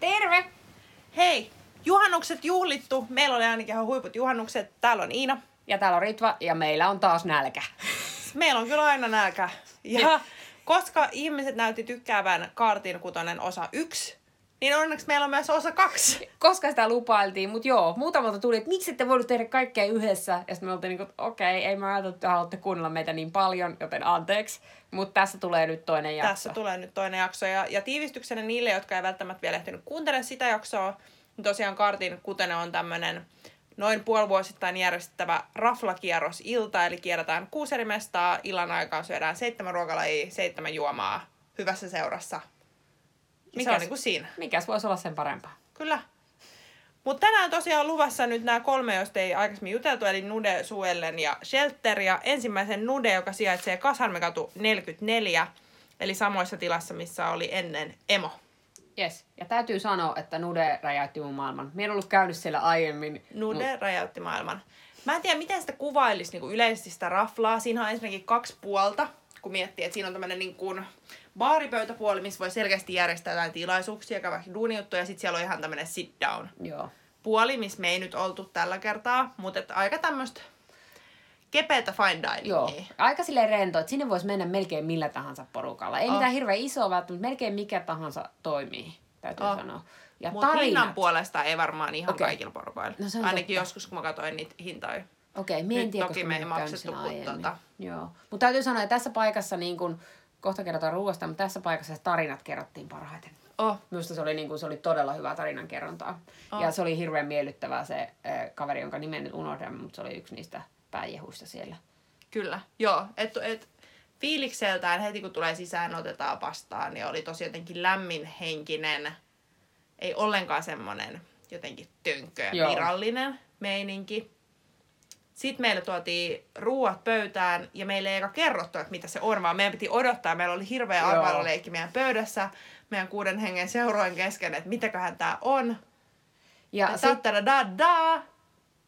Terve! Hei, juhannukset juhlittu. Meillä oli ainakin ihan huiput juhannukset. Täällä on Iina. Ja täällä on Ritva ja meillä on taas nälkä. Meillä on kyllä aina nälkä. Ja koska ihmiset näytti tykkäävän Kaartin kutonen osa 1, niin onneksi meillä on myös osa 2. Koska sitä lupailtiin, mutta joo, muutamalta tuli, että miksi ette voinut tehdä kaikkea yhdessä. Ja sitten me oltiin niin okei, okay, ei mä ajatellut, että haluatte kuunnella meitä niin paljon, joten anteeksi. Mutta tässä tulee nyt toinen jakso. Tässä tulee nyt toinen jakso. Ja, ja tiivistyksenä niille, jotka ei välttämättä vielä ehtinyt kuuntelemaan sitä jaksoa, niin tosiaan Kaartin kutene on tämmöinen noin puolivuosittain järjestettävä raflakierros ilta, eli kierretään kuusi eri mestaa, illan aikaan syödään seitsemän ruokalajia, seitsemän juomaa hyvässä seurassa. Mikäs, se on niin kuin siinä. Mikäs voisi olla sen parempaa? Kyllä. Mutta tänään tosiaan luvassa nyt nämä kolme, joista ei aikaisemmin juteltu, eli Nude, Suellen ja Shelter. Ja ensimmäisen Nude, joka sijaitsee Kasarmekatu 44, eli samoissa tilassa, missä oli ennen Emo. Yes. Ja täytyy sanoa, että Nude räjäytti mun maailman. Mä en ollut käynyt siellä aiemmin. Nude mut... räjäytti maailman. Mä en tiedä, miten sitä kuvailisi niin yleisesti sitä raflaa. Siinä on ensinnäkin kaksi puolta, kun miettii, että siinä on tämmöinen niin kuin baaripöytäpuoli, missä voi selkeästi järjestää jotain tilaisuuksia, käydä duunijuttuja, ja sitten siellä on ihan tämmöinen sit down Joo. puoli, missä me ei nyt oltu tällä kertaa, mutta että aika tämmöistä kepeätä fine dining. Joo, aika silleen rento, että sinne voisi mennä melkein millä tahansa porukalla. Ei oh. mitään hirveän isoa välttämättä, melkein mikä tahansa toimii, täytyy oh. sanoa. Ja Mutta hinnan puolesta ei varmaan ihan okay. kaikilla porukoilla. No, Ainakin totta. joskus, kun mä katsoin niitä hintoja. Okei, okay, Nyt tiedä, toki me ei maksettu tota. Joo. Mutta täytyy sanoa, että tässä paikassa niin kun, kohta kerrotaan ruoasta, mutta tässä paikassa tarinat kerrottiin parhaiten. Oh. Minusta se oli, niin kuin, se oli todella hyvää tarinankerrontaa. Oh. Ja se oli hirveän miellyttävää se äh, kaveri, jonka nimen nyt unohdan, mutta se oli yksi niistä pääjehuista siellä. Kyllä, joo. Et, et, fiilikseltään heti kun tulee sisään otetaan vastaan, niin oli tosi jotenkin lämminhenkinen, ei ollenkaan semmoinen jotenkin tönkkö ja virallinen meininki. Sitten meille tuotiin ruuat pöytään ja meille ei eka kerrottu, että mitä se on, vaan meidän piti odottaa. Meillä oli hirveä arvailuleikki meidän pöydässä, meidän kuuden hengen seurojen kesken, että mitäköhän tämä on. Ja, ja sit... da, da,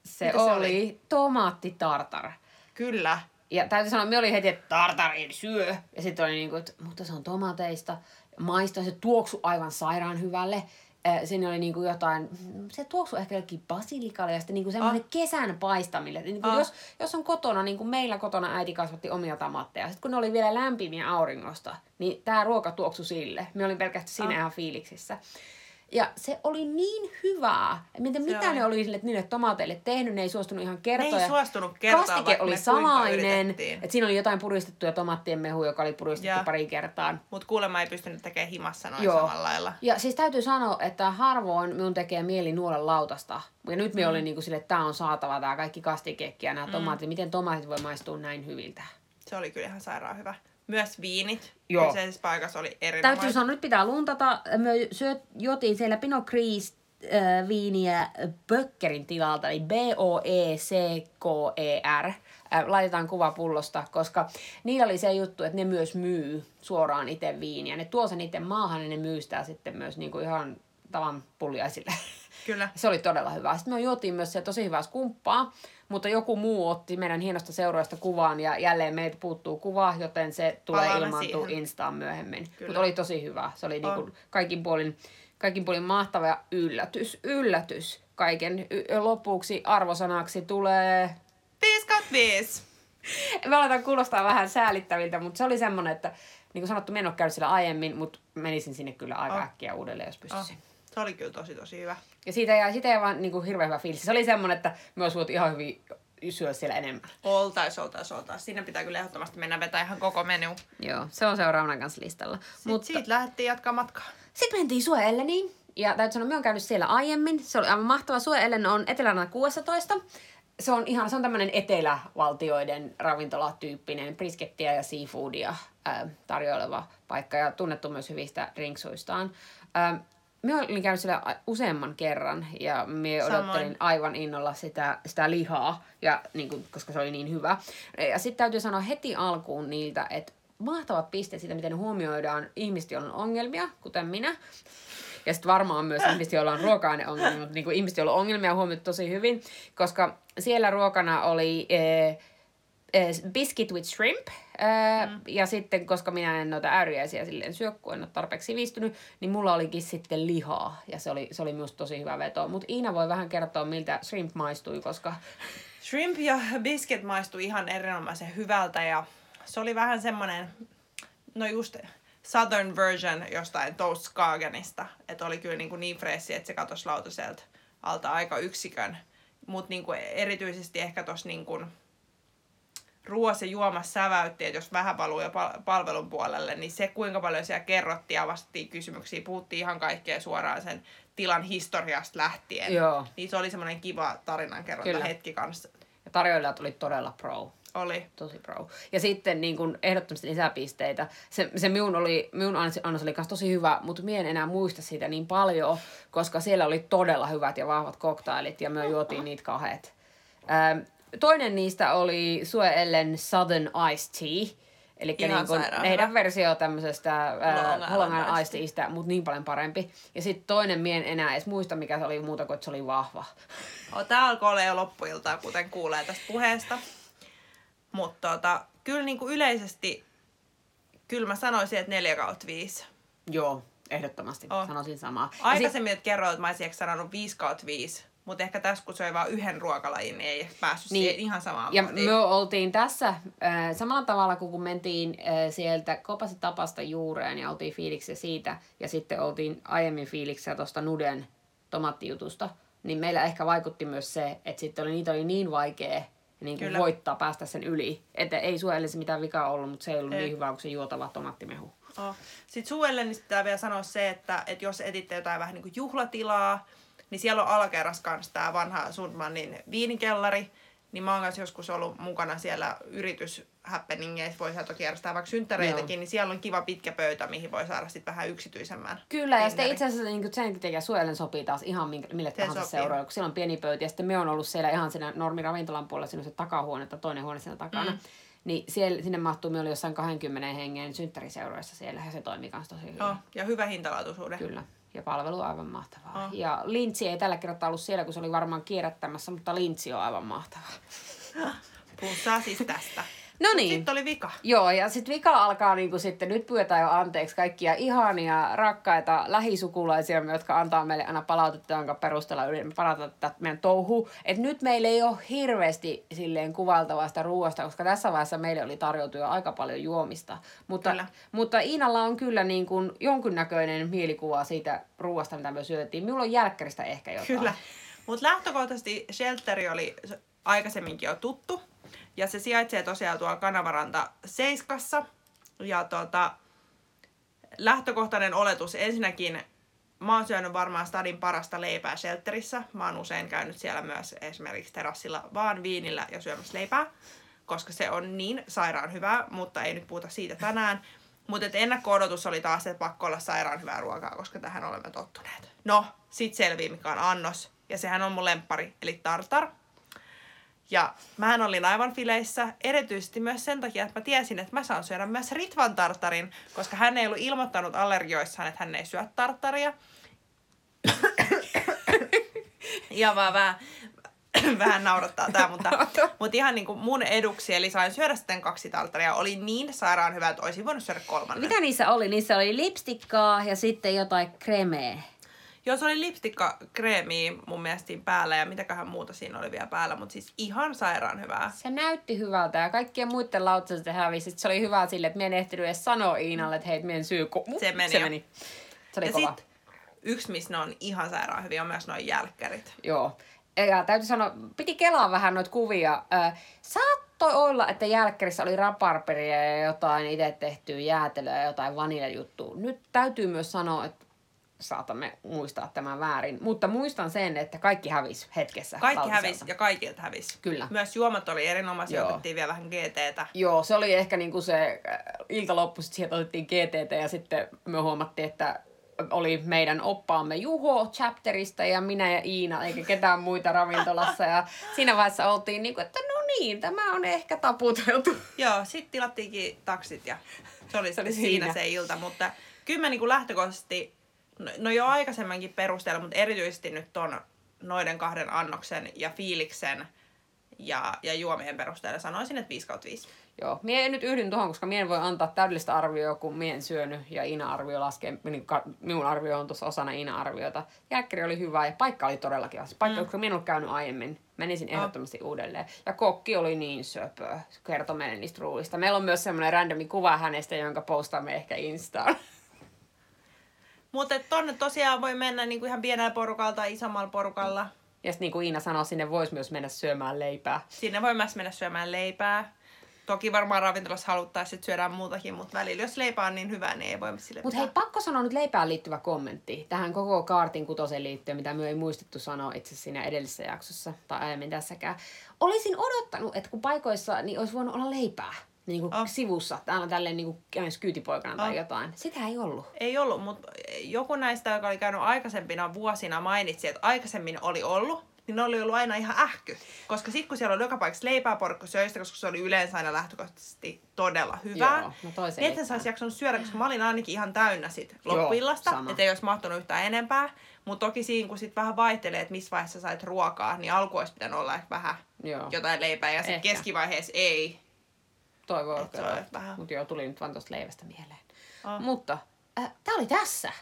se, oli, se oli tomaattitartar. Kyllä. Ja täytyy sanoa, me oli heti, että tartar ei syö. Ja sitten oli niin kuin, että mutta se on tomateista. Maista se tuoksu aivan sairaan hyvälle siinä oli niinku jotain, se tuoksu ehkä jokin basilikalle ja sitten niinku semmoinen ah. kesän paistamille. Niinku ah. jos, jos on kotona, niin kuin meillä kotona äiti kasvatti omia tomatteja, sitten kun ne oli vielä lämpimiä auringosta, niin tämä ruoka tuoksu sille. Me olin pelkästään siinä ah. fiiliksissä. Ja se oli niin hyvää. Miten, mitä oli. ne oli sille, niille tomaateille tehnyt, ne ei suostunut ihan kertoa. Ne ei suostunut kertoa, Kastike oli salainen. Että siinä oli jotain puristettuja tomaattien mehu, joka oli puristettu ja. pari kertaa. Mutta kuulemma ei pystynyt tekemään himassa noin Joo. samalla lailla. Ja siis täytyy sanoa, että harvoin minun tekee mieli nuolen lautasta. Ja nyt me mm. oli niinku sille, että tämä on saatava, tämä kaikki kastikekki ja nämä mm. tomaatit. Miten tomaatit voi maistua näin hyviltä? Se oli kyllä ihan sairaan hyvä. Myös viinit Joo. kyseisessä paikassa oli erinomainen. Täytyy sanoa, nyt pitää luntata. Me syöt, jotiin siellä Pinot Gris äh, viiniä Böckerin tilalta, eli B-O-E-C-K-E-R. Äh, laitetaan kuva pullosta, koska niillä oli se juttu, että ne myös myy suoraan itse viiniä. Ne tuo sen itse maahan ja ne myy sitä sitten myös niinku ihan tavan puljaisille. Kyllä. Se oli todella hyvä. Sitten me juotiin myös se tosi hyvää skumppaa, mutta joku muu otti meidän hienosta seuroista kuvaan ja jälleen meitä puuttuu kuva, joten se tulee ilmaantua Instaan myöhemmin. Mutta oli tosi hyvä. Se oli niinku kaikin puolin, kaikin puolin mahtava ja yllätys, yllätys. Kaiken y- lopuksi arvosanaksi tulee... 5 5. Me aletaan kuulostaa vähän säälittäviltä, mutta se oli semmoinen, että niin kuin sanottu, en ole käynyt siellä aiemmin, mutta menisin sinne kyllä aika oh. äkkiä uudelleen, jos pystyisin. Oh. Se oli kyllä tosi tosi hyvä. Ja siitä jäi, siitä jäi vaan niin kuin hirveän hyvä fiilis. Se oli semmoinen, että me olisi ihan hyvin syödä siellä enemmän. Oltais, oltais, oltais. Siinä pitää kyllä ehdottomasti mennä vetää ihan koko menu. Joo, se on seuraavana kanssa listalla. Sitten Mutta... siitä lähdettiin jatkaa matkaa. Sitten mentiin Suoelleniin. Ja täytyy sanoa, me on käynyt siellä aiemmin. Se oli aivan mahtava. Suoellen on etelänä 16 se on ihan, se on tämmöinen etelävaltioiden ravintolatyyppinen briskettiä ja seafoodia ää, tarjoileva paikka ja tunnettu myös hyvistä drinksuistaan. Ää, me olin käynyt siellä useamman kerran ja me odottelin aivan innolla sitä, sitä lihaa, ja, niin kuin, koska se oli niin hyvä. Ja sitten täytyy sanoa heti alkuun niiltä, että mahtavat pisteet siitä, miten huomioidaan ihmiset, joilla on ongelmia, kuten minä. Ja sitten varmaan myös ihmiset, joilla on ruoka-aineongelmia, mutta niin kuin ihmiset, joilla on ongelmia huomioitu tosi hyvin, koska siellä ruokana oli... Eh, äh, biscuit with shrimp. Äh, mm. Ja sitten, koska minä en noita äyriäisiä silleen syö, kun en ole tarpeeksi sivistynyt, niin mulla olikin sitten lihaa. Ja se oli, se oli minusta tosi hyvä veto. Mutta Iina voi vähän kertoa, miltä shrimp maistui, koska... Shrimp ja biscuit maistui ihan erinomaisen hyvältä ja se oli vähän semmoinen, no just southern version jostain Toast Skagenista. Että oli kyllä niin, kuin niin freessi, että se katosi lautaselta alta aika yksikön. Mutta niin erityisesti ehkä tuossa niin kuin ruoassa ja juomassa säväytti, että jos vähän valuu jo palvelun puolelle, niin se kuinka paljon siellä kerrottiin ja vastattiin kysymyksiä, puhuttiin ihan kaikkea suoraan sen tilan historiasta lähtien. Joo. Niin se oli semmoinen kiva tarinankerronta hetki kanssa. Ja tarjoilijat oli todella pro. Oli. Tosi pro. Ja sitten niin kun ehdottomasti lisäpisteitä. Se, se minun, oli, minun annos oli tosi hyvä, mutta minä en enää muista siitä niin paljon, koska siellä oli todella hyvät ja vahvat koktailit ja me juotiin niitä kahdet. Ähm, toinen niistä oli Sue Ellen Southern Iced Tea. Eli niin kun heidän versio tämmöisestä Long Island Iced Teasta, mutta niin paljon parempi. Ja sitten toinen mien enää edes muista, mikä se oli muuta kuin, että se oli vahva. Oh, Tämä alkoi olla jo loppuiltaa, kuten kuulee tästä puheesta. Mutta tota, kyllä niin kuin yleisesti, kyllä mä sanoisin, että 4 kautta 5. Joo, ehdottomasti. Oh. Sanoisin samaa. Aikaisemmin, sit... että kerroit, että mä olisin sanonut 5 kautta 5. Mutta ehkä tässä, kun söi vain yhden ruokalajin, niin ei päässyt niin. siihen ihan samaan Ja muotiin. me oltiin tässä äh, samalla tavalla, kuin kun mentiin äh, sieltä Kopasi tapasta juureen ja oltiin fiiliksiä siitä. Ja sitten oltiin aiemmin fiiliksiä tuosta Nuden tomattijutusta. Niin meillä ehkä vaikutti myös se, että sitten oli, niitä oli niin vaikea niin kuin voittaa, päästä sen yli. Että ei suojellisi mitään vikaa ollut, mutta se ei ollut ei. niin hyvä kuin se juotava tomattimehu. Oh. Sitten suelle niin pitää vielä sanoa se, että, että jos etitte jotain vähän niin kuin juhlatilaa, niin siellä on alakerras kanssa tämä vanha Sundmanin viinikellari, niin mä oon kanssa joskus ollut mukana siellä yritys happeningeissä, voi toki järjestää vaikka synttäreitäkin, niin siellä on kiva pitkä pöytä, mihin voi saada sitten vähän yksityisemmän. Kyllä, ja sitten itse asiassa niin sen takia suojelen sopii taas ihan mille tahansa seuroille, kun siellä on pieni pöytä, ja sitten me on ollut siellä ihan siinä normiravintolan puolella, siinä on se takahuone tai toinen huone siinä takana. Mm. Niin siellä, sinne mahtuu, me oli jossain 20 hengen synttäriseuroissa siellä, ja se toimii myös tosi hyvin. Oh, ja hyvä hintalaatuisuuden. Kyllä ja palvelu on aivan mahtavaa. Oh. Ja Lintsi ei tällä kertaa ollut siellä, kun se oli varmaan kierrättämässä, mutta Lintsi on aivan mahtavaa. Puhutaan siis tästä. No niin. Sitten oli vika. Joo, ja sitten vika alkaa niinku sitten, nyt pyydetään jo anteeksi kaikkia ihania, rakkaita lähisukulaisia, jotka antaa meille aina palautetta, jonka perusteella yritämme parata tätä meidän touhu. Et nyt meillä ei ole hirveästi silleen kuvaltavasta ruoasta, koska tässä vaiheessa meille oli tarjoutu jo aika paljon juomista. Mutta, kyllä. mutta Iinalla on kyllä niin kuin jonkunnäköinen mielikuva siitä ruoasta, mitä me syötiin. Minulla on jälkkäristä ehkä jotain. Kyllä. Mutta lähtökohtaisesti shelteri oli aikaisemminkin jo tuttu. Ja se sijaitsee tosiaan tuolla Kanavaranta Seiskassa. Ja tota, lähtökohtainen oletus ensinnäkin, mä oon syönyt varmaan stadin parasta leipää shelterissä. Mä oon usein käynyt siellä myös esimerkiksi terassilla vaan viinillä ja syömässä leipää, koska se on niin sairaan hyvää, mutta ei nyt puhuta siitä tänään. Mutta ennakko-odotus oli taas, että pakko olla sairaan hyvää ruokaa, koska tähän olemme tottuneet. No, sit selvii mikä on annos. Ja sehän on mun lempari, eli tartar. Ja mähän olin aivan fileissä, erityisesti myös sen takia, että mä tiesin, että mä saan syödä myös Ritvan tartarin, koska hän ei ollut ilmoittanut allergioissaan, että hän ei syö tartaria. ja vaan vähän, vähän naurattaa tämä, mutta, mutta ihan niin kuin mun eduksi, eli sain syödä sitten kaksi tartaria. Oli niin sairaan hyvä, että olisin voinut syödä kolmannen. Mitä niissä oli? Niissä oli lipstikkaa ja sitten jotain kremeä. Joo, se oli lipstikka kreemi mun mielestä siinä päällä ja mitäköhän muuta siinä oli vielä päällä, mutta siis ihan sairaan hyvää. Se näytti hyvältä ja kaikkien muiden lautaset hävisi. Se oli hyvä sille, että me en ehtinyt edes sanoa Iinalle, että hei, meidän syy. Se meni. Se, meni. se oli ja kova. Sit, yksi, missä ne on ihan sairaan hyviä, on myös noin jälkkärit. Joo. Ja täytyy sanoa, piti kelaa vähän noita kuvia. saattoi olla, että jälkkärissä oli raparperia ja jotain itse tehtyä jäätelöä ja jotain vaniljajuttua. Nyt täytyy myös sanoa, että saatamme muistaa tämän väärin. Mutta muistan sen, että kaikki hävisi hetkessä. Kaikki hävisi ja kaikilta hävisi. Kyllä. Myös juomat oli erinomaisia, Joo. otettiin vielä vähän GTtä. Joo, se oli ehkä niinku se äh, ilta loppu, sitten otettiin GTtä ja sitten me huomattiin, että oli meidän oppaamme Juho chapterista ja minä ja Iina, eikä ketään muita ravintolassa. Ja siinä vaiheessa oltiin niin kuin, että no niin, tämä on ehkä taputeltu. Joo, sitten tilattiinkin taksit ja se oli, se oli siinä, siinä se ilta. Mutta kyllä mä niin kuin lähtökohtaisesti no, no jo aikaisemmankin perusteella, mutta erityisesti nyt ton noiden kahden annoksen ja fiiliksen Ja, ja juomien perusteella sanoisin, että 5 kautta 5. Joo, mie en nyt yhdyn tuohon, koska mie en voi antaa täydellistä arvioa, kun mie en syönyt ja Ina-arvio laskee, niin ka, minun arvio on tuossa osana Ina-arviota. Jälkkäri oli hyvä ja paikka oli todellakin. Se Paikka, mm. koska minä en ollut käynyt aiemmin, menisin ehdottomasti uudelleen. Ja kokki oli niin söpö, kertoi meille niistä ruuista. Meillä on myös semmoinen randomi kuva hänestä, jonka postaamme ehkä Instaan. Mutta tonne tosiaan voi mennä niinku ihan pienellä porukalla tai isommalla porukalla. Ja sitten niin kuin Iina sanoi, sinne voisi myös mennä syömään leipää. Sinne voi myös mennä syömään leipää. Toki varmaan ravintolassa haluttaisiin, että syödään muutakin, mutta välillä jos leipä on niin hyvä, niin ei voi sille Mutta hei, pakko sanoa nyt leipään liittyvä kommentti tähän koko kaartin kutoseen liittyen, mitä me ei muistettu sanoa itse siinä edellisessä jaksossa tai aiemmin tässäkään. Olisin odottanut, että kun paikoissa niin olisi voinut olla leipää niin kuin Oh. sivussa, täällä täälleen niin kuin kyytipoikana tai Oh. jotain. Sitä ei ollut. Ei ollut, mutta joku näistä, joka oli käynyt aikaisempina vuosina, mainitsi, että aikaisemmin oli ollut, niin ne oli ollut aina ihan ähky. Koska sitten kun siellä oli joka paikassa leipää porukka söistä, koska se oli yleensä aina lähtökohtaisesti todella hyvää, Joo, no niin selittää. et sä saisi jaksanut syödä, koska mä olin ainakin ihan täynnä sit loppuillasta, sama. että ei olisi mahtunut yhtään enempää. Mutta toki siinä, kun sit vähän vaihtelee, että missä vaiheessa sait ruokaa, niin alku olisi pitänyt olla ehkä vähän Joo. jotain leipää ja sitten keskivaiheessa ei. Toi voi Et on vähän- Mutta joo, tuli nyt vaan tuosta leivästä mieleen. Oh. Mutta äh, tää oli tässä.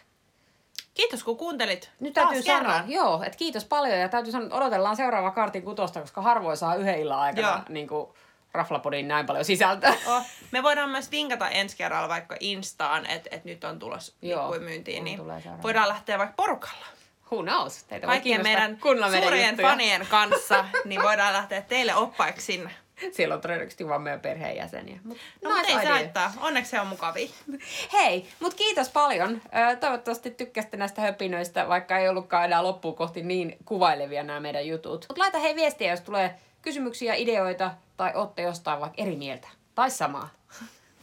Kiitos kun kuuntelit. Nyt Taas täytyy sanoa, kerran. joo, että kiitos paljon ja täytyy sanoa, että odotellaan seuraava kartin kutosta, koska harvoin saa yhden illan aikana Joo. niin kuin, raflapodiin näin paljon sisältöä. Oh, me voidaan myös vinkata ensi kerralla vaikka Instaan, että et nyt on tulos myyntiin, niin voidaan lähteä vaikka porukalla. Who knows? Teitä Kaikkien meidän suurien juttuja. fanien kanssa, niin voidaan lähteä teille oppaiksi sinne. Siellä on todennäköisesti vaan meidän perheenjäseniä. Mut No, mutta ei se idea. haittaa. Onneksi se on mukavia. Hei, mutta kiitos paljon. Toivottavasti tykkäsitte näistä höpinöistä, vaikka ei ollutkaan enää loppuun kohti niin kuvailevia nämä meidän jutut. Mutta laita hei viestiä, jos tulee kysymyksiä, ideoita tai olette jostain vaikka eri mieltä. Tai samaa.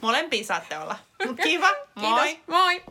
Molempia saatte olla. Mut kiva. Moi. Kiitos. Moi!